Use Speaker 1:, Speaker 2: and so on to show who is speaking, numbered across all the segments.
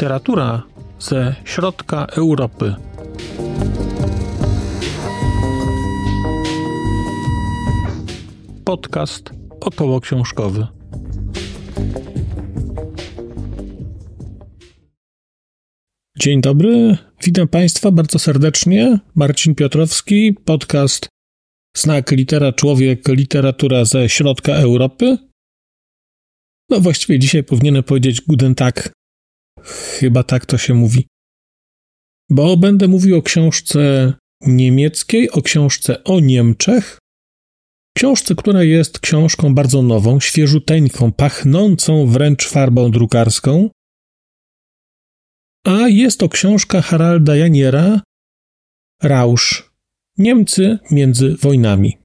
Speaker 1: Literatura ze środka Europy. Podcast około książkowy. Dzień dobry, witam Państwa bardzo serdecznie. Marcin Piotrowski, podcast Znak Litera Człowiek, literatura ze środka Europy. No właściwie dzisiaj powinienem powiedzieć Guten Tag. Chyba tak to się mówi. Bo będę mówił o książce niemieckiej, o książce o Niemczech. Książce, która jest książką bardzo nową, świeżuteńką, pachnącą wręcz farbą drukarską. A jest to książka Haralda Janiera Rausch. Niemcy między wojnami.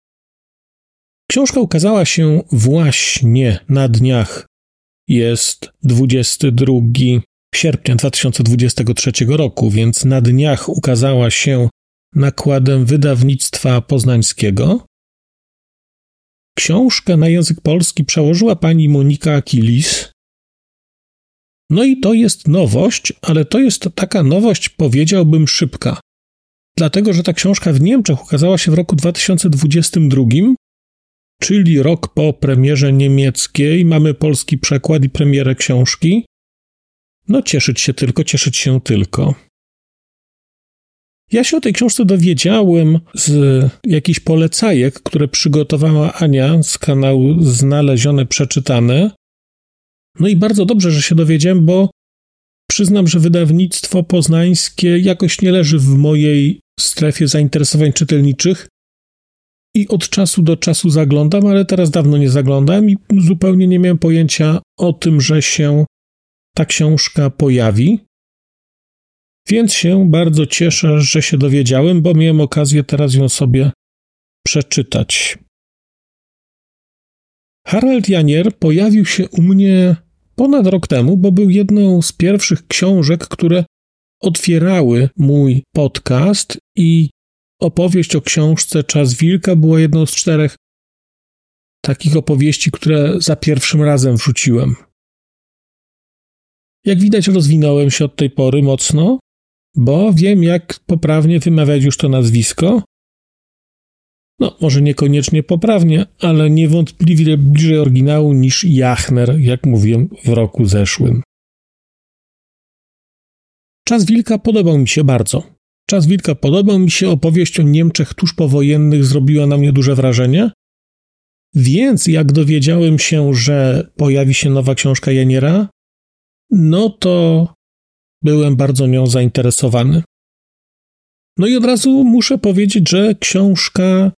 Speaker 1: Książka ukazała się właśnie na dniach. Jest 22 sierpnia 2023 roku, więc na dniach ukazała się nakładem wydawnictwa poznańskiego. Książkę na język polski przełożyła pani Monika Akilis. No i to jest nowość, ale to jest taka nowość, powiedziałbym, szybka. Dlatego, że ta książka w Niemczech ukazała się w roku 2022, czyli rok po premierze niemieckiej. Mamy polski przekład i premierę książki. No, cieszyć się tylko, cieszyć się tylko. Ja się o tej książce dowiedziałem z jakichś polecajek, które przygotowała Ania z kanału Znalezione Przeczytane. No i bardzo dobrze, że się dowiedziałem, bo przyznam, że wydawnictwo poznańskie jakoś nie leży w mojej strefie zainteresowań czytelniczych i od czasu do czasu zaglądam, ale teraz dawno nie zaglądam i zupełnie nie miałem pojęcia o tym, że się ta książka pojawi. Więc się bardzo cieszę, że się dowiedziałem, bo miałem okazję teraz ją sobie przeczytać. Harald Janier pojawił się u mnie ponad rok temu, bo był jedną z pierwszych książek, które otwierały mój podcast i opowieść o książce Czas Wilka była jedną z czterech takich opowieści, które za pierwszym razem wrzuciłem. Jak widać, rozwinąłem się od tej pory mocno, bo wiem, jak poprawnie wymawiać już to nazwisko. No, może niekoniecznie poprawnie, ale niewątpliwie bliżej oryginału niż Jachner, jak mówiłem w roku zeszłym. Czas Wilka podobał mi się bardzo. Czas Wilka podobał mi się, opowieść o Niemczech tuż powojennych zrobiła na mnie duże wrażenie. Więc jak dowiedziałem się, że pojawi się nowa książka Janiera, no to byłem bardzo nią zainteresowany. No i od razu muszę powiedzieć, że książka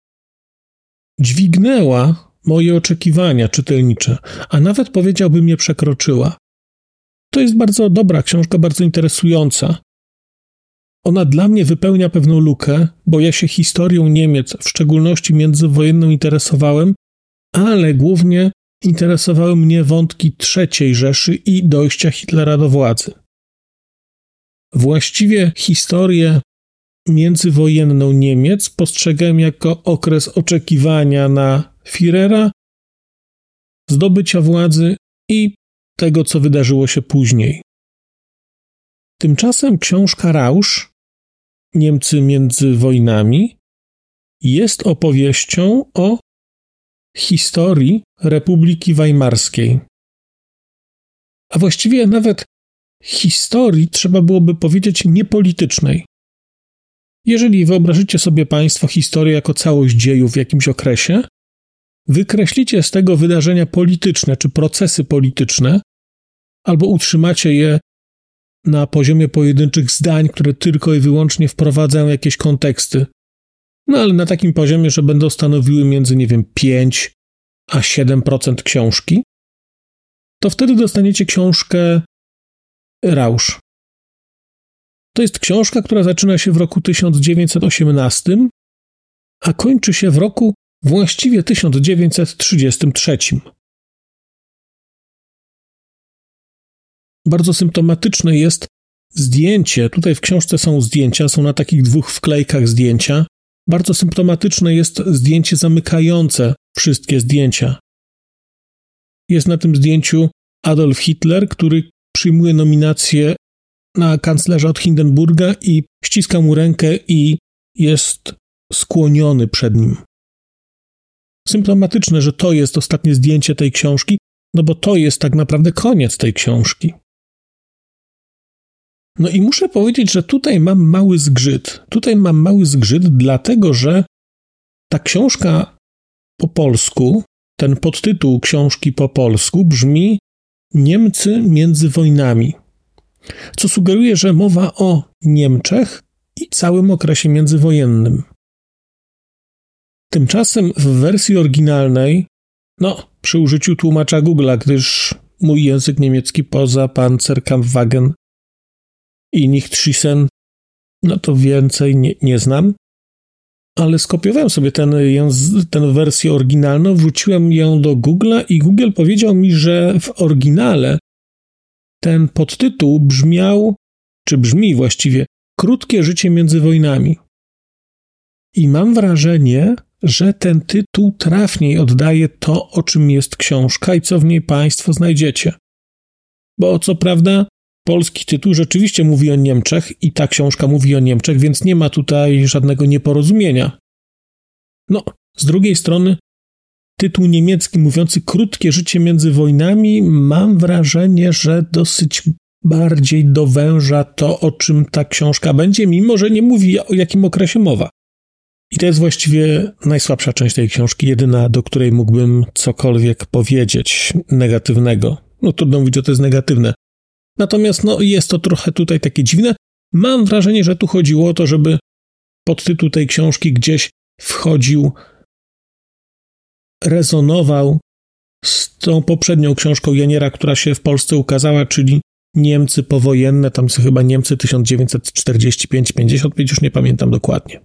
Speaker 1: dźwignęła moje oczekiwania czytelnicze, a nawet powiedziałbym je przekroczyła. To jest bardzo dobra książka, bardzo interesująca. Ona dla mnie wypełnia pewną lukę, bo ja się historią Niemiec, w szczególności międzywojenną, interesowałem, ale głównie interesowały mnie wątki III Rzeszy i dojścia Hitlera do władzy. Właściwie historię międzywojenną Niemiec postrzegałem jako okres oczekiwania na Führera, zdobycia władzy i tego, co wydarzyło się później. Tymczasem książka Rausch, Niemcy między wojnami, jest opowieścią o historii Republiki Weimarskiej. A właściwie nawet historii trzeba byłoby powiedzieć niepolitycznej. Jeżeli wyobrażycie sobie Państwo historię jako całość dziejów w jakimś okresie, wykreślicie z tego wydarzenia polityczne czy procesy polityczne, albo utrzymacie je na poziomie pojedynczych zdań, które tylko i wyłącznie wprowadzają jakieś konteksty. No ale na takim poziomie, że będą stanowiły między, nie wiem, 5 a 7% książki, to wtedy dostaniecie książkę Rausch. To jest książka, która zaczyna się w roku 1918, a kończy się w roku właściwie 1933. Bardzo symptomatyczne jest zdjęcie. Tutaj w książce są zdjęcia, są na takich dwóch wklejkach zdjęcia. Bardzo symptomatyczne jest zdjęcie zamykające wszystkie zdjęcia. Jest na tym zdjęciu Adolf Hitler, który przyjmuje nominację na kanclerza od Hindenburga i ściska mu rękę i jest skłoniony przed nim. Symptomatyczne, że to jest ostatnie zdjęcie tej książki, no bo to jest tak naprawdę koniec tej książki. No i muszę powiedzieć, że tutaj mam mały zgrzyt. Tutaj mam mały zgrzyt, dlatego że ta książka po polsku, ten podtytuł książki po polsku brzmi Niemcy między wojnami, co sugeruje, że mowa o Niemczech i całym okresie międzywojennym. Tymczasem w wersji oryginalnej, no, przy użyciu tłumacza Google'a, gdyż mój język niemiecki poza Panzerkampfwagen i Nichtschiessen, no to więcej nie, nie znam, ale skopiowałem sobie ten, tę wersję oryginalną, wrzuciłem ją do Google'a i Google powiedział mi, że w oryginale ten podtytuł brzmiał, czy brzmi właściwie, Krótkie życie między wojnami. I mam wrażenie, że ten tytuł trafniej oddaje to, o czym jest książka i co w niej Państwo znajdziecie. Bo co prawda, polski tytuł rzeczywiście mówi o Niemczech i ta książka mówi o Niemczech, więc nie ma tutaj żadnego nieporozumienia. No, z drugiej strony, tytuł niemiecki mówiący krótkie życie między wojnami, mam wrażenie, że dosyć bardziej dowęża to, o czym ta książka będzie, mimo że nie mówi o jakim okresie mowa. I to jest właściwie najsłabsza część tej książki, jedyna, do której mógłbym cokolwiek powiedzieć negatywnego. No trudno mówić, że to jest negatywne. Natomiast no, jest to trochę tutaj takie dziwne. Mam wrażenie, że tu chodziło o to, żeby podtytuł tej książki gdzieś wchodził, rezonował z tą poprzednią książką Janiera, która się w Polsce ukazała, czyli Niemcy powojenne, tam są chyba Niemcy 1945-55, już nie pamiętam dokładnie.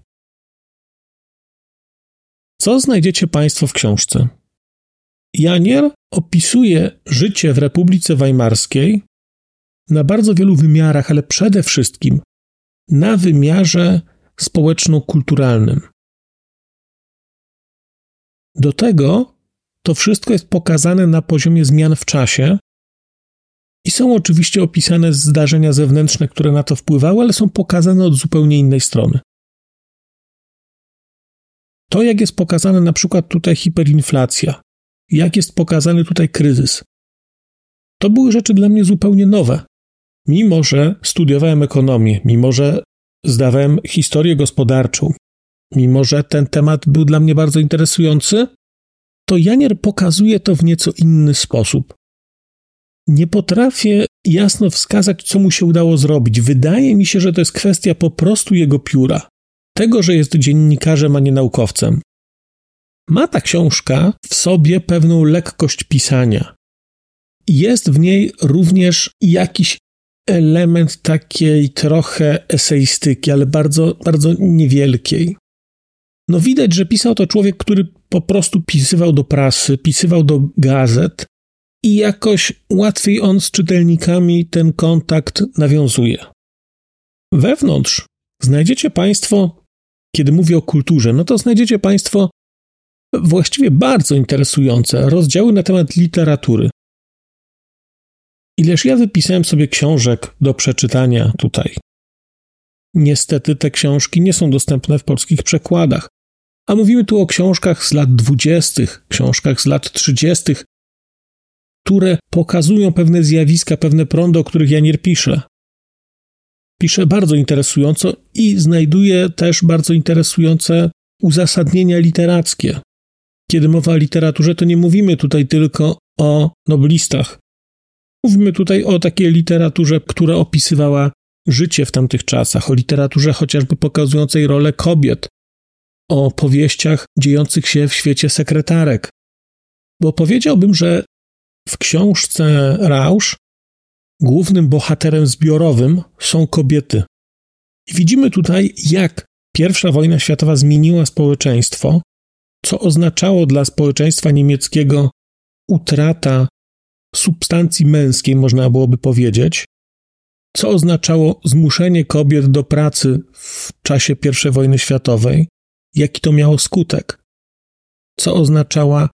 Speaker 1: Co znajdziecie Państwo w książce? Janier opisuje życie w Republice Weimarskiej na bardzo wielu wymiarach, ale przede wszystkim na wymiarze społeczno-kulturalnym. Do tego to wszystko jest pokazane na poziomie zmian w czasie, i są oczywiście opisane zdarzenia zewnętrzne, które na to wpływały, ale są pokazane od zupełnie innej strony. To, jak jest pokazane na przykład tutaj hiperinflacja, jak jest pokazany tutaj kryzys, to były rzeczy dla mnie zupełnie nowe. Mimo, że studiowałem ekonomię, mimo, że zdawałem historię gospodarczą, mimo, że ten temat był dla mnie bardzo interesujący, to Janier pokazuje to w nieco inny sposób. Nie potrafię jasno wskazać, co mu się udało zrobić. Wydaje mi się, że to jest kwestia po prostu jego pióra. Tego, że jest dziennikarzem, a nie naukowcem. Ma ta książka w sobie pewną lekkość pisania. Jest w niej również jakiś element takiej trochę eseistyki, ale bardzo, bardzo niewielkiej. No widać, że pisał to człowiek, który po prostu pisywał do prasy, pisywał do gazet i jakoś łatwiej on z czytelnikami ten kontakt nawiązuje. Wewnątrz znajdziecie Państwo, kiedy mówię o kulturze, no to znajdziecie Państwo właściwie bardzo interesujące rozdziały na temat literatury. Ileż ja wypisałem sobie książek do przeczytania tutaj. Niestety te książki nie są dostępne w polskich przekładach. A mówimy tu o książkach z lat dwudziestych, książkach z lat trzydziestych, które pokazują pewne zjawiska, pewne prądy, o których Janier pisze. Pisze bardzo interesująco i znajduje też bardzo interesujące uzasadnienia literackie. Kiedy mowa o literaturze, to nie mówimy tutaj tylko o noblistach. Mówimy tutaj o takiej literaturze, która opisywała życie w tamtych czasach, o literaturze chociażby pokazującej rolę kobiet, o powieściach dziejących się w świecie sekretarek. Bo powiedziałbym, że w książce Rausch głównym bohaterem zbiorowym są kobiety. Widzimy tutaj, jak I wojna światowa zmieniła społeczeństwo, co oznaczało dla społeczeństwa niemieckiego utrata substancji męskiej, można byłoby powiedzieć, co oznaczało zmuszenie kobiet do pracy w czasie I wojny światowej, jaki to miało skutek, co oznaczała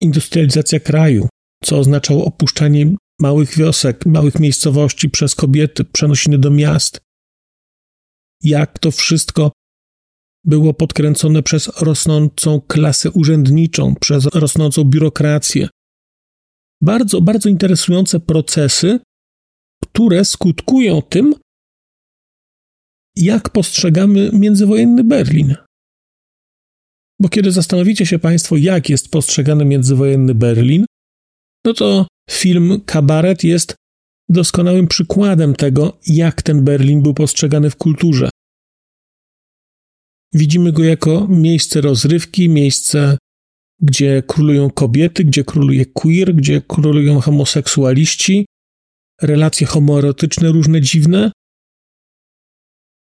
Speaker 1: industrializacja kraju, co oznaczało opuszczanie małych wiosek, małych miejscowości przez kobiety, przenosiny do miast. Jak to wszystko było podkręcone przez rosnącą klasę urzędniczą, przez rosnącą biurokrację. Bardzo, bardzo interesujące procesy, które skutkują tym, jak postrzegamy międzywojenny Berlin. Bo kiedy zastanowicie się Państwo, jak jest postrzegany międzywojenny Berlin, no to film Kabaret jest doskonałym przykładem tego, jak ten Berlin był postrzegany w kulturze. Widzimy go jako miejsce rozrywki, miejsce, gdzie królują kobiety, gdzie króluje queer, gdzie królują homoseksualiści, relacje homoerotyczne różne dziwne.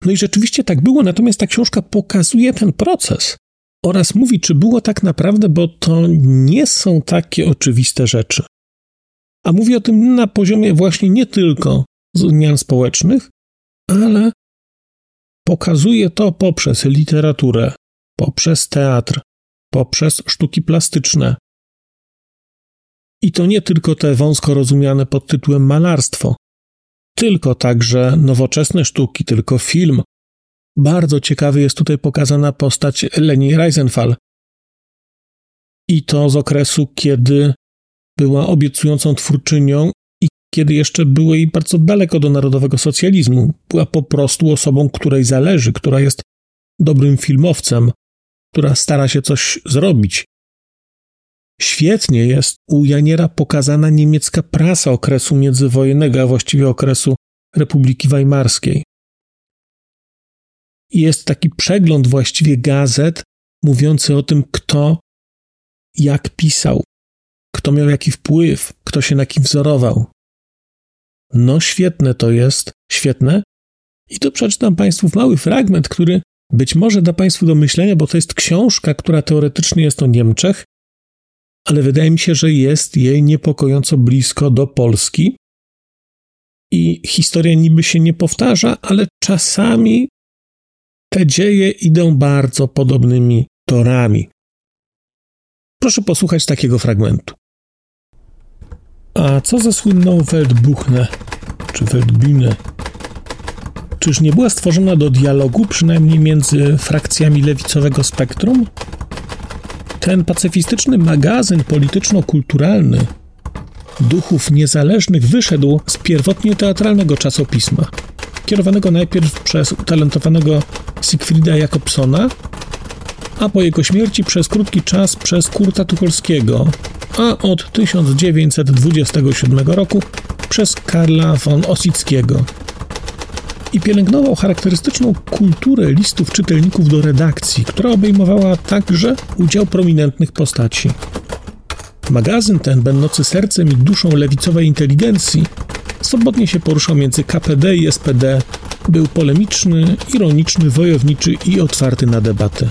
Speaker 1: No i rzeczywiście tak było, natomiast ta książka pokazuje ten proces oraz mówi, czy było tak naprawdę, bo to nie są takie oczywiste rzeczy. A mówi o tym na poziomie właśnie nie tylko zmian społecznych, ale pokazuje to poprzez literaturę, poprzez teatr, poprzez sztuki plastyczne. I to nie tylko te wąsko rozumiane pod tytułem malarstwo, tylko także nowoczesne sztuki, tylko film, bardzo ciekawy jest tutaj pokazana postać Leni Reisenfall. I to z okresu, kiedy była obiecującą twórczynią i kiedy jeszcze było jej bardzo daleko do narodowego socjalizmu. Była po prostu osobą, której zależy, która jest dobrym filmowcem, która stara się coś zrobić. Świetnie jest u Janiera pokazana niemiecka prasa okresu międzywojennego, a właściwie okresu Republiki Weimarskiej. Jest taki przegląd właściwie gazet mówiący o tym, kto jak pisał, kto miał jaki wpływ, kto się na kim wzorował. No świetne to jest, świetne. I tu przeczytam Państwu mały fragment, który być może da Państwu do myślenia, bo to jest książka, która teoretycznie jest o Niemczech, ale wydaje mi się, że jest jej niepokojąco blisko do Polski. I historia niby się nie powtarza, ale czasami te dzieje idą bardzo podobnymi torami. Proszę posłuchać takiego fragmentu. A co ze słynną Weltbuchne, czy Weltbühne? Czyż nie była stworzona do dialogu, przynajmniej między frakcjami lewicowego spektrum? Ten pacyfistyczny magazyn polityczno-kulturalny duchów niezależnych wyszedł z pierwotnie teatralnego czasopisma kierowanego najpierw przez utalentowanego Siegfrieda Jakobsona, a po jego śmierci przez krótki czas przez Kurta Tucholskiego, a od 1927 roku przez Karla von Osickiego. I pielęgnował charakterystyczną kulturę listów czytelników do redakcji, która obejmowała także udział prominentnych postaci. Magazyn ten, będący sercem i duszą lewicowej inteligencji, Swobodnie się poruszał między KPD i SPD. Był polemiczny, ironiczny, wojowniczy i otwarty na debatę.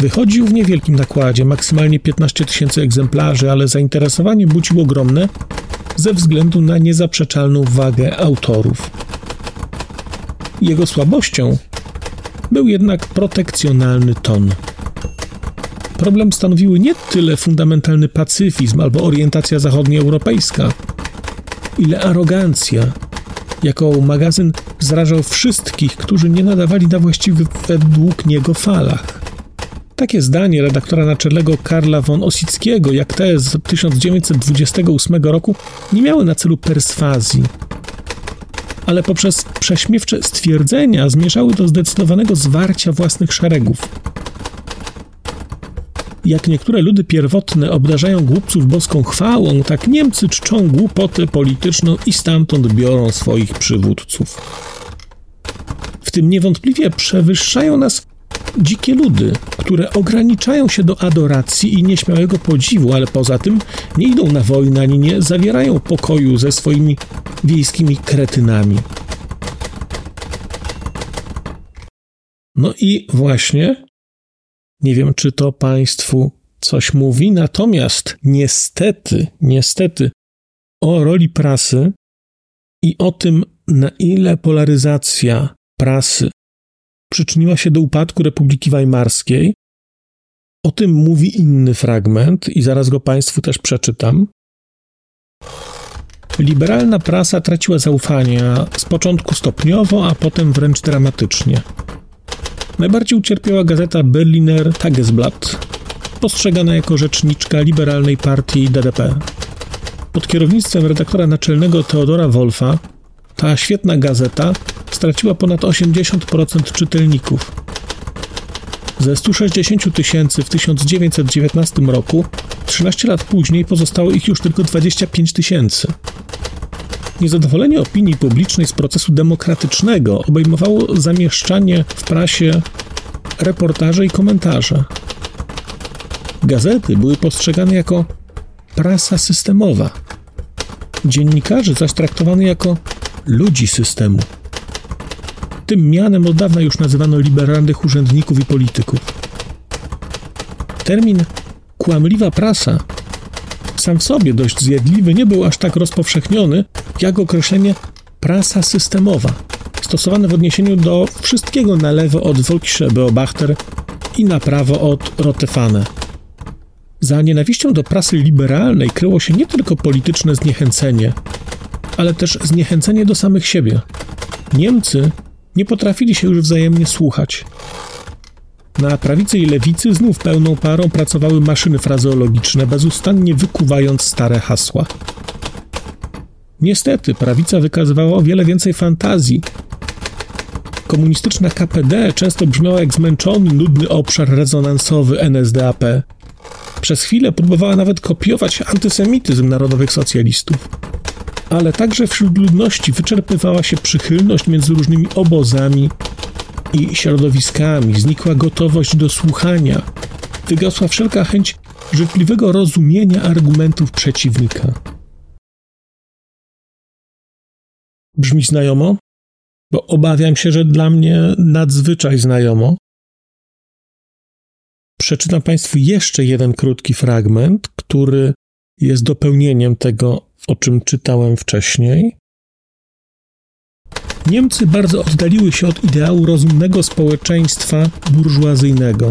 Speaker 1: Wychodził w niewielkim nakładzie, maksymalnie 15 tysięcy egzemplarzy, ale zainteresowanie budził ogromne ze względu na niezaprzeczalną wagę autorów. Jego słabością był jednak protekcjonalny ton. Problem stanowiły nie tyle fundamentalny pacyfizm albo orientacja zachodnioeuropejska, ile arogancja, jaką magazyn zrażał wszystkich, którzy nie nadawali na właściwych według niego falach. Takie zdanie redaktora naczelnego Karla von Osickiego, jak te z 1928 roku, nie miały na celu perswazji, ale poprzez prześmiewcze stwierdzenia zmierzały do zdecydowanego zwarcia własnych szeregów. Jak niektóre ludy pierwotne obdarzają głupców boską chwałą, tak Niemcy czczą głupotę polityczną i stamtąd biorą swoich przywódców. W tym niewątpliwie przewyższają nas dzikie ludy, które ograniczają się do adoracji i nieśmiałego podziwu, ale poza tym nie idą na wojnę ani nie zawierają pokoju ze swoimi wiejskimi kretynami. No i właśnie nie wiem, czy to Państwu coś mówi, natomiast niestety, niestety o roli prasy i o tym, na ile polaryzacja prasy przyczyniła się do upadku Republiki Weimarskiej, o tym mówi inny fragment i zaraz go Państwu też przeczytam. Liberalna prasa traciła zaufanie, z początku stopniowo, a potem wręcz dramatycznie. Najbardziej ucierpiała gazeta Berliner Tagesblatt, postrzegana jako rzeczniczka liberalnej partii DDP. Pod kierownictwem redaktora naczelnego Teodora Wolfa ta świetna gazeta straciła ponad 80% czytelników. Ze 160 tysięcy w 1919 roku, 13 lat później pozostało ich już tylko 25 tysięcy. Niezadowolenie opinii publicznej z procesu demokratycznego obejmowało zamieszczanie w prasie reportaże i komentarze. Gazety były postrzegane jako prasa systemowa, dziennikarzy zaś traktowany jako ludzi systemu. Tym mianem od dawna już nazywano liberalnych urzędników i polityków. Termin kłamliwa prasa sam w sobie dość zjadliwy nie był aż tak rozpowszechniony jak określenie prasa systemowa, stosowane w odniesieniu do wszystkiego na lewo od Volksche Beobachter i na prawo od Rotefane. Za nienawiścią do prasy liberalnej kryło się nie tylko polityczne zniechęcenie, ale też zniechęcenie do samych siebie. Niemcy nie potrafili się już wzajemnie słuchać. Na prawicy i lewicy znów pełną parą pracowały maszyny frazeologiczne, bezustannie wykuwając stare hasła. Niestety, prawica wykazywała o wiele więcej fantazji. Komunistyczna KPD często brzmiała jak zmęczony, nudny obszar rezonansowy NSDAP. Przez chwilę próbowała nawet kopiować antysemityzm narodowych socjalistów. Ale także wśród ludności wyczerpywała się przychylność między różnymi obozami i środowiskami, znikła gotowość do słuchania, wygasła wszelka chęć życzliwego rozumienia argumentów przeciwnika. Brzmi znajomo? Bo obawiam się, że dla mnie nadzwyczaj znajomo. Przeczytam Państwu jeszcze jeden krótki fragment, który jest dopełnieniem tego, o czym czytałem wcześniej. Niemcy bardzo oddaliły się od ideału rozumnego społeczeństwa burżuazyjnego.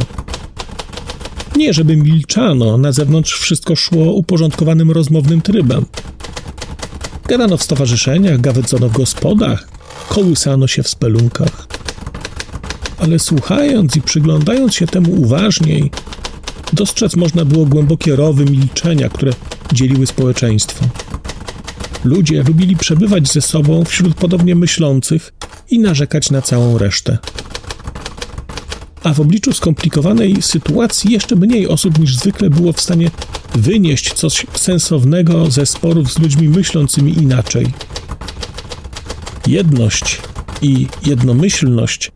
Speaker 1: Nie, żeby milczano, na zewnątrz wszystko szło uporządkowanym rozmownym trybem. Gadano w stowarzyszeniach, gawędzono w gospodach, kołysano się w spelunkach ale słuchając i przyglądając się temu uważniej, dostrzec można było głębokie rowy milczenia, które dzieliły społeczeństwo. Ludzie lubili przebywać ze sobą wśród podobnie myślących i narzekać na całą resztę. A w obliczu skomplikowanej sytuacji jeszcze mniej osób niż zwykle było w stanie wynieść coś sensownego ze sporów z ludźmi myślącymi inaczej. Jedność i jednomyślność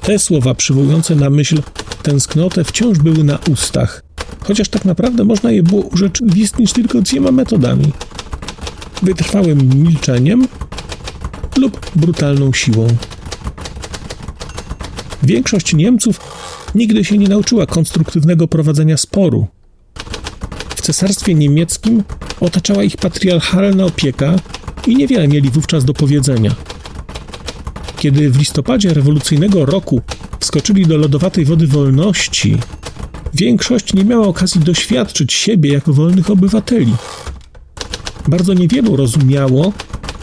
Speaker 1: te słowa przywołujące na myśl tęsknotę wciąż były na ustach, chociaż tak naprawdę można je było urzeczywistnić tylko dwiema metodami: wytrwałym milczeniem lub brutalną siłą. Większość Niemców nigdy się nie nauczyła konstruktywnego prowadzenia sporu. W cesarstwie niemieckim otaczała ich patriarchalna opieka i niewiele mieli wówczas do powiedzenia. Kiedy w listopadzie rewolucyjnego roku wskoczyli do lodowatej wody wolności, większość nie miała okazji doświadczyć siebie jako wolnych obywateli. Bardzo niewielu rozumiało,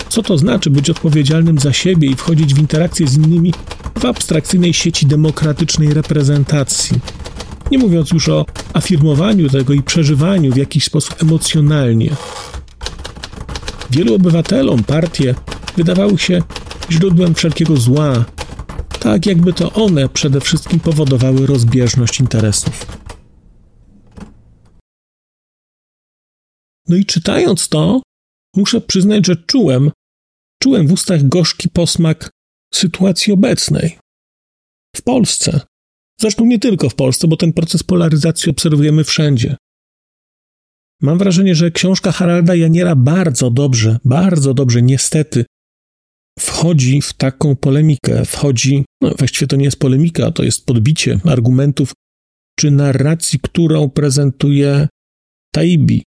Speaker 1: co to znaczy być odpowiedzialnym za siebie i wchodzić w interakcję z innymi w abstrakcyjnej sieci demokratycznej reprezentacji. Nie mówiąc już o afirmowaniu tego i przeżywaniu w jakiś sposób emocjonalnie. Wielu obywatelom partie wydawały się źródłem wszelkiego zła, tak jakby to one przede wszystkim powodowały rozbieżność interesów. No i czytając to, muszę przyznać, że czułem, czułem w ustach gorzki posmak sytuacji obecnej. W Polsce. Zresztą nie tylko w Polsce, bo ten proces polaryzacji obserwujemy wszędzie. Mam wrażenie, że książka Haralda Janiera bardzo dobrze, bardzo dobrze, niestety, wchodzi w taką polemikę, wchodzi, no właściwie to nie jest polemika, to jest podbicie argumentów czy narracji, którą prezentuje Taibi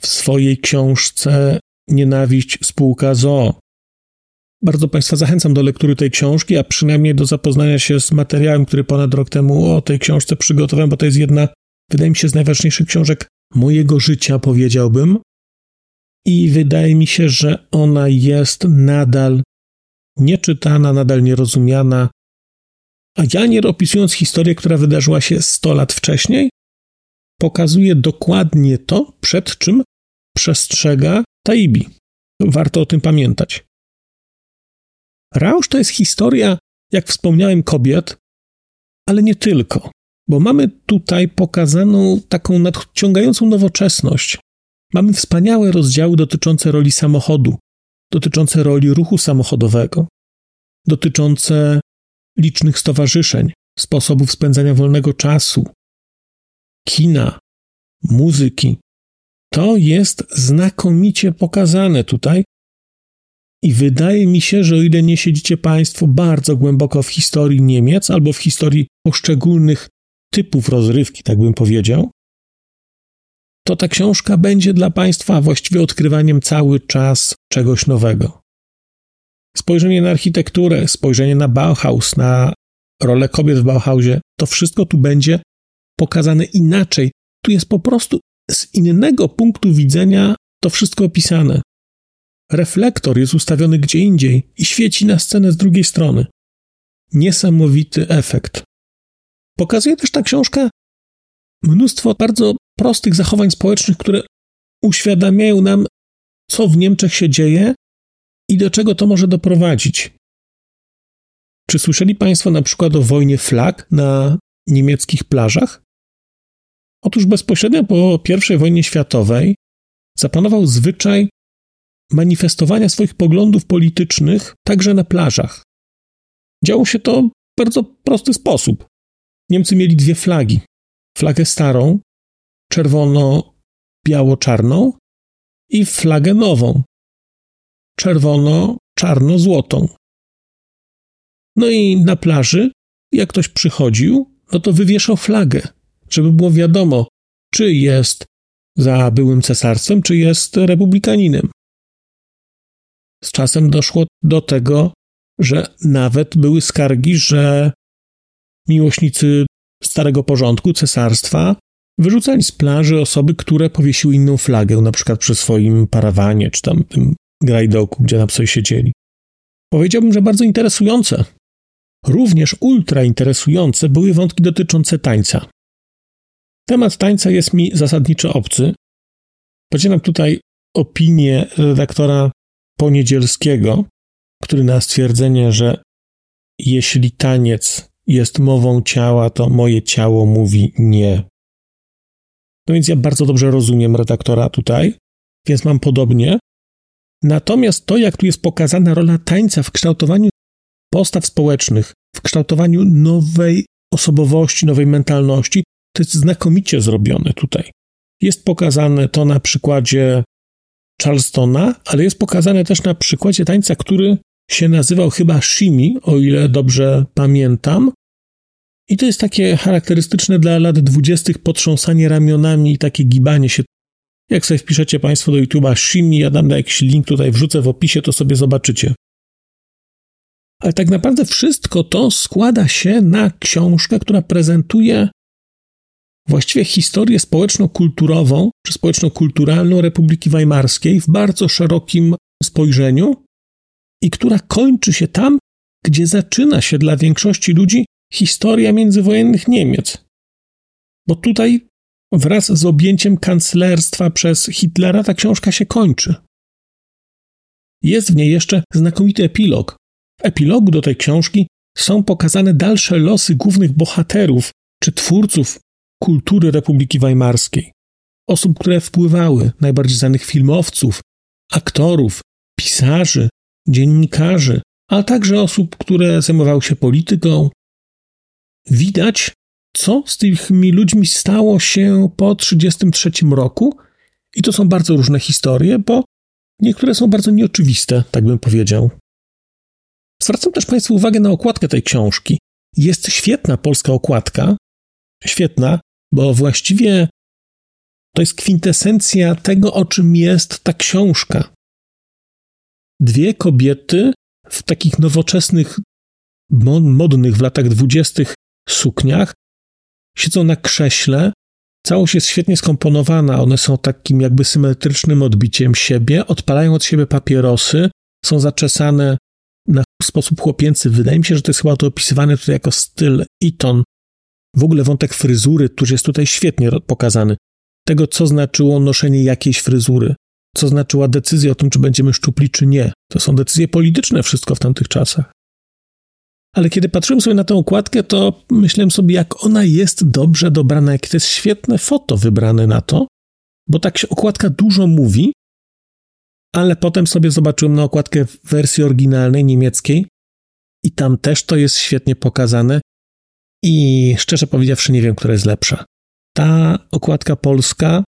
Speaker 1: w swojej książce Nienawiść spółka ZOO. Bardzo Państwa zachęcam do lektury tej książki, a przynajmniej do zapoznania się z materiałem, który ponad rok temu o tej książce przygotowałem, bo to jest jedna, wydaje mi się, z najważniejszych książek mojego życia, powiedziałbym. i wydaje mi się, że ona jest nadal nieczytana, nadal nierozumiana. A Janier, opisując historię, która wydarzyła się 100 lat wcześniej, pokazuje dokładnie to, przed czym przestrzega Taibi. Warto o tym pamiętać. Rausz to jest historia, jak wspomniałem, kobiet, ale nie tylko, bo mamy tutaj pokazaną taką nadciągającą nowoczesność. Mamy wspaniałe rozdziały dotyczące roli samochodu, dotyczące roli ruchu samochodowego, dotyczące licznych stowarzyszeń, sposobów spędzania wolnego czasu, kina, muzyki. To jest znakomicie pokazane tutaj. I wydaje mi się, że o ile nie siedzicie Państwo bardzo głęboko w historii Niemiec albo w historii poszczególnych typów rozrywki, tak bym powiedział, to ta książka będzie dla Państwa właściwie odkrywaniem cały czas czegoś nowego. Spojrzenie na architekturę, spojrzenie na Bauhaus, na rolę kobiet w Bauhausie, to wszystko tu będzie pokazane inaczej. Tu jest po prostu z innego punktu widzenia to wszystko opisane. Reflektor jest ustawiony gdzie indziej i świeci na scenę z drugiej strony. Niesamowity efekt. Pokazuje też ta książka mnóstwo bardzo prostych zachowań społecznych, które uświadamiają nam, co w Niemczech się dzieje i do czego to może doprowadzić. Czy słyszeli Państwo na przykład o wojnie flag na niemieckich plażach? Otóż bezpośrednio po I wojnie światowej zapanował zwyczaj manifestowania swoich poglądów politycznych także na plażach. Działo się to w bardzo prosty sposób. Niemcy mieli dwie flagi: flagę starą, czerwono-biało-czarną i flagę nową, czerwono-czarno-złotą. No i na plaży, jak ktoś przychodził, no to wywieszał flagę, żeby było wiadomo, czy jest za byłym cesarstwem, czy jest republikaninem. Z czasem doszło do tego, że nawet były skargi, że miłośnicy starego porządku, cesarstwa, wyrzucali z plaży osoby, które powiesiły inną flagę, na przykład przy swoim parawanie, czy tam tym grajdoku, gdzie na sobie siedzieli. Powiedziałbym, że bardzo interesujące. Również ultra interesujące były wątki dotyczące tańca. Temat tańca jest mi zasadniczo obcy. Podzielam tutaj opinię redaktora Poniedzielskiego, który na stwierdzenie, że jeśli taniec jest mową ciała, to moje ciało mówi nie. No więc ja bardzo dobrze rozumiem redaktora tutaj, więc mam podobnie. Natomiast to, jak tu jest pokazana rola tańca w kształtowaniu postaw społecznych, w kształtowaniu nowej osobowości, nowej mentalności, to jest znakomicie zrobione tutaj. Jest pokazane to na przykładzie Charlestona, ale jest pokazane też na przykładzie tańca, który się nazywał chyba Shimi, o ile dobrze pamiętam. I to jest takie charakterystyczne dla lat dwudziestych potrząsanie ramionami i takie gibanie się. Jak sobie wpiszecie Państwo do YouTube'a Shimi, ja dam jakiś link tutaj, wrzucę w opisie, to sobie zobaczycie. Ale tak naprawdę wszystko to składa się na książkę, która prezentuje właściwie historię społeczno-kulturową czy społeczno-kulturalną Republiki Weimarskiej w bardzo szerokim spojrzeniu i która kończy się tam, gdzie zaczyna się dla większości ludzi historia międzywojennych Niemiec. Bo tutaj wraz z objęciem kanclerstwa przez Hitlera ta książka się kończy. Jest w niej jeszcze znakomity epilog. W epilogu do tej książki są pokazane dalsze losy głównych bohaterów czy twórców kultury Republiki Weimarskiej. Osób, które wpływały, najbardziej znanych filmowców, aktorów, pisarzy, dziennikarzy, ale także osób, które zajmowały się polityką. Widać, co z tymi ludźmi stało się po 1933 roku, i to są bardzo różne historie, bo niektóre są bardzo nieoczywiste, tak bym powiedział. Zwracam też Państwu uwagę na okładkę tej książki. Jest świetna polska okładka, świetna, bo właściwie to jest kwintesencja tego, o czym jest ta książka. Dwie kobiety w takich nowoczesnych, modnych w latach dwudziestych sukniach siedzą na krześle, Całość jest świetnie skomponowana, one są takim jakby symetrycznym odbiciem siebie, odpalają od siebie papierosy, są zaczesane na sposób chłopięcy. Wydaje mi się, że to jest chyba to opisywane tutaj jako styl Eton. W ogóle wątek fryzury, który jest tutaj świetnie pokazany. Tego, co znaczyło noszenie jakiejś fryzury, co znaczyła decyzja o tym, czy będziemy szczupli, czy nie. To są decyzje polityczne, wszystko w tamtych czasach. Ale kiedy patrzyłem sobie na tę okładkę, to myślałem sobie, jak ona jest dobrze dobrana, jakie to jest świetne foto wybrane na to, bo tak się okładka dużo mówi, ale potem sobie zobaczyłem na okładkę w wersji oryginalnej niemieckiej i tam też to jest świetnie pokazane i szczerze powiedziawszy nie wiem, która jest lepsza. Ta okładka polska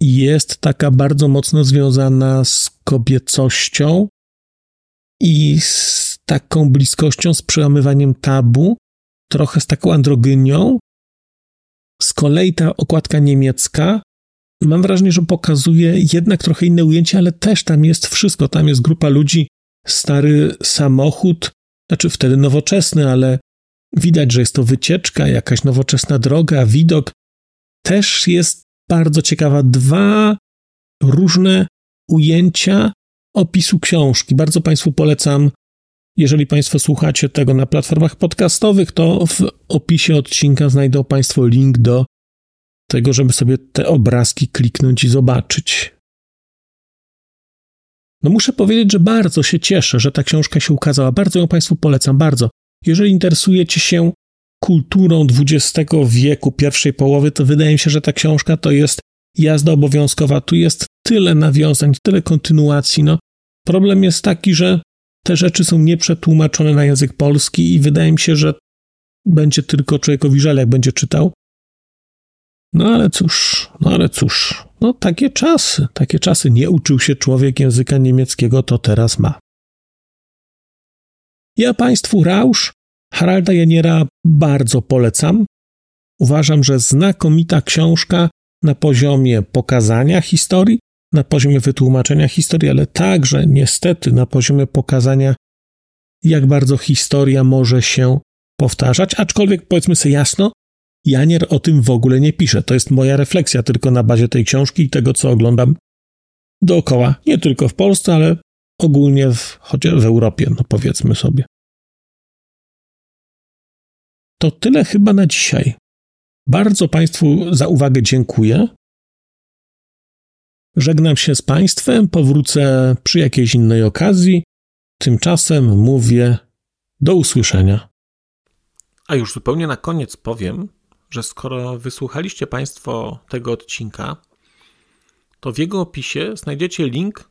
Speaker 1: jest taka bardzo mocno związana z kobiecością i z taką bliskością, z przełamywaniem tabu, trochę z taką androgynią. Z kolei ta okładka niemiecka, mam wrażenie, że pokazuje jednak trochę inne ujęcie, ale też tam jest wszystko. Tam jest grupa ludzi, stary samochód, znaczy wtedy nowoczesny, ale widać, że jest to wycieczka, jakaś nowoczesna droga, widok. Też jest bardzo ciekawa. Dwa różne ujęcia opisu książki. Bardzo Państwu polecam. Jeżeli Państwo słuchacie tego na platformach podcastowych, to w opisie odcinka znajdą Państwo link do tego, żeby sobie te obrazki kliknąć i zobaczyć. No muszę powiedzieć, że bardzo się cieszę, że ta książka się ukazała. Bardzo ją Państwu polecam, bardzo. Jeżeli interesujecie się kulturą XX wieku, pierwszej połowy, to wydaje mi się, że ta książka to jest jazda obowiązkowa. Tu jest tyle nawiązań, tyle kontynuacji. No, problem jest taki, że te rzeczy są nieprzetłumaczone na język polski i wydaje mi się, że będzie tylko człowiekowi żal, jak będzie czytał. No ale cóż, no ale cóż, no takie czasy, takie czasy. Nie uczył się człowiek języka niemieckiego, to teraz ma. Ja Państwu Rausz, Haralda Janiera bardzo polecam. Uważam, że znakomita książka na poziomie pokazania historii, na poziomie wytłumaczenia historii, ale także niestety na poziomie pokazania, jak bardzo historia może się powtarzać. Aczkolwiek powiedzmy sobie jasno, Janier o tym w ogóle nie pisze. To jest moja refleksja tylko na bazie tej książki i tego, co oglądam dookoła. Nie tylko w Polsce, ale ogólnie w, chociaż w Europie, no powiedzmy sobie. To tyle chyba na dzisiaj. Bardzo Państwu za uwagę dziękuję. Żegnam się z Państwem, powrócę przy jakiejś innej okazji. Tymczasem mówię do usłyszenia. A już zupełnie na koniec powiem, że skoro wysłuchaliście Państwo tego odcinka, to w jego opisie znajdziecie link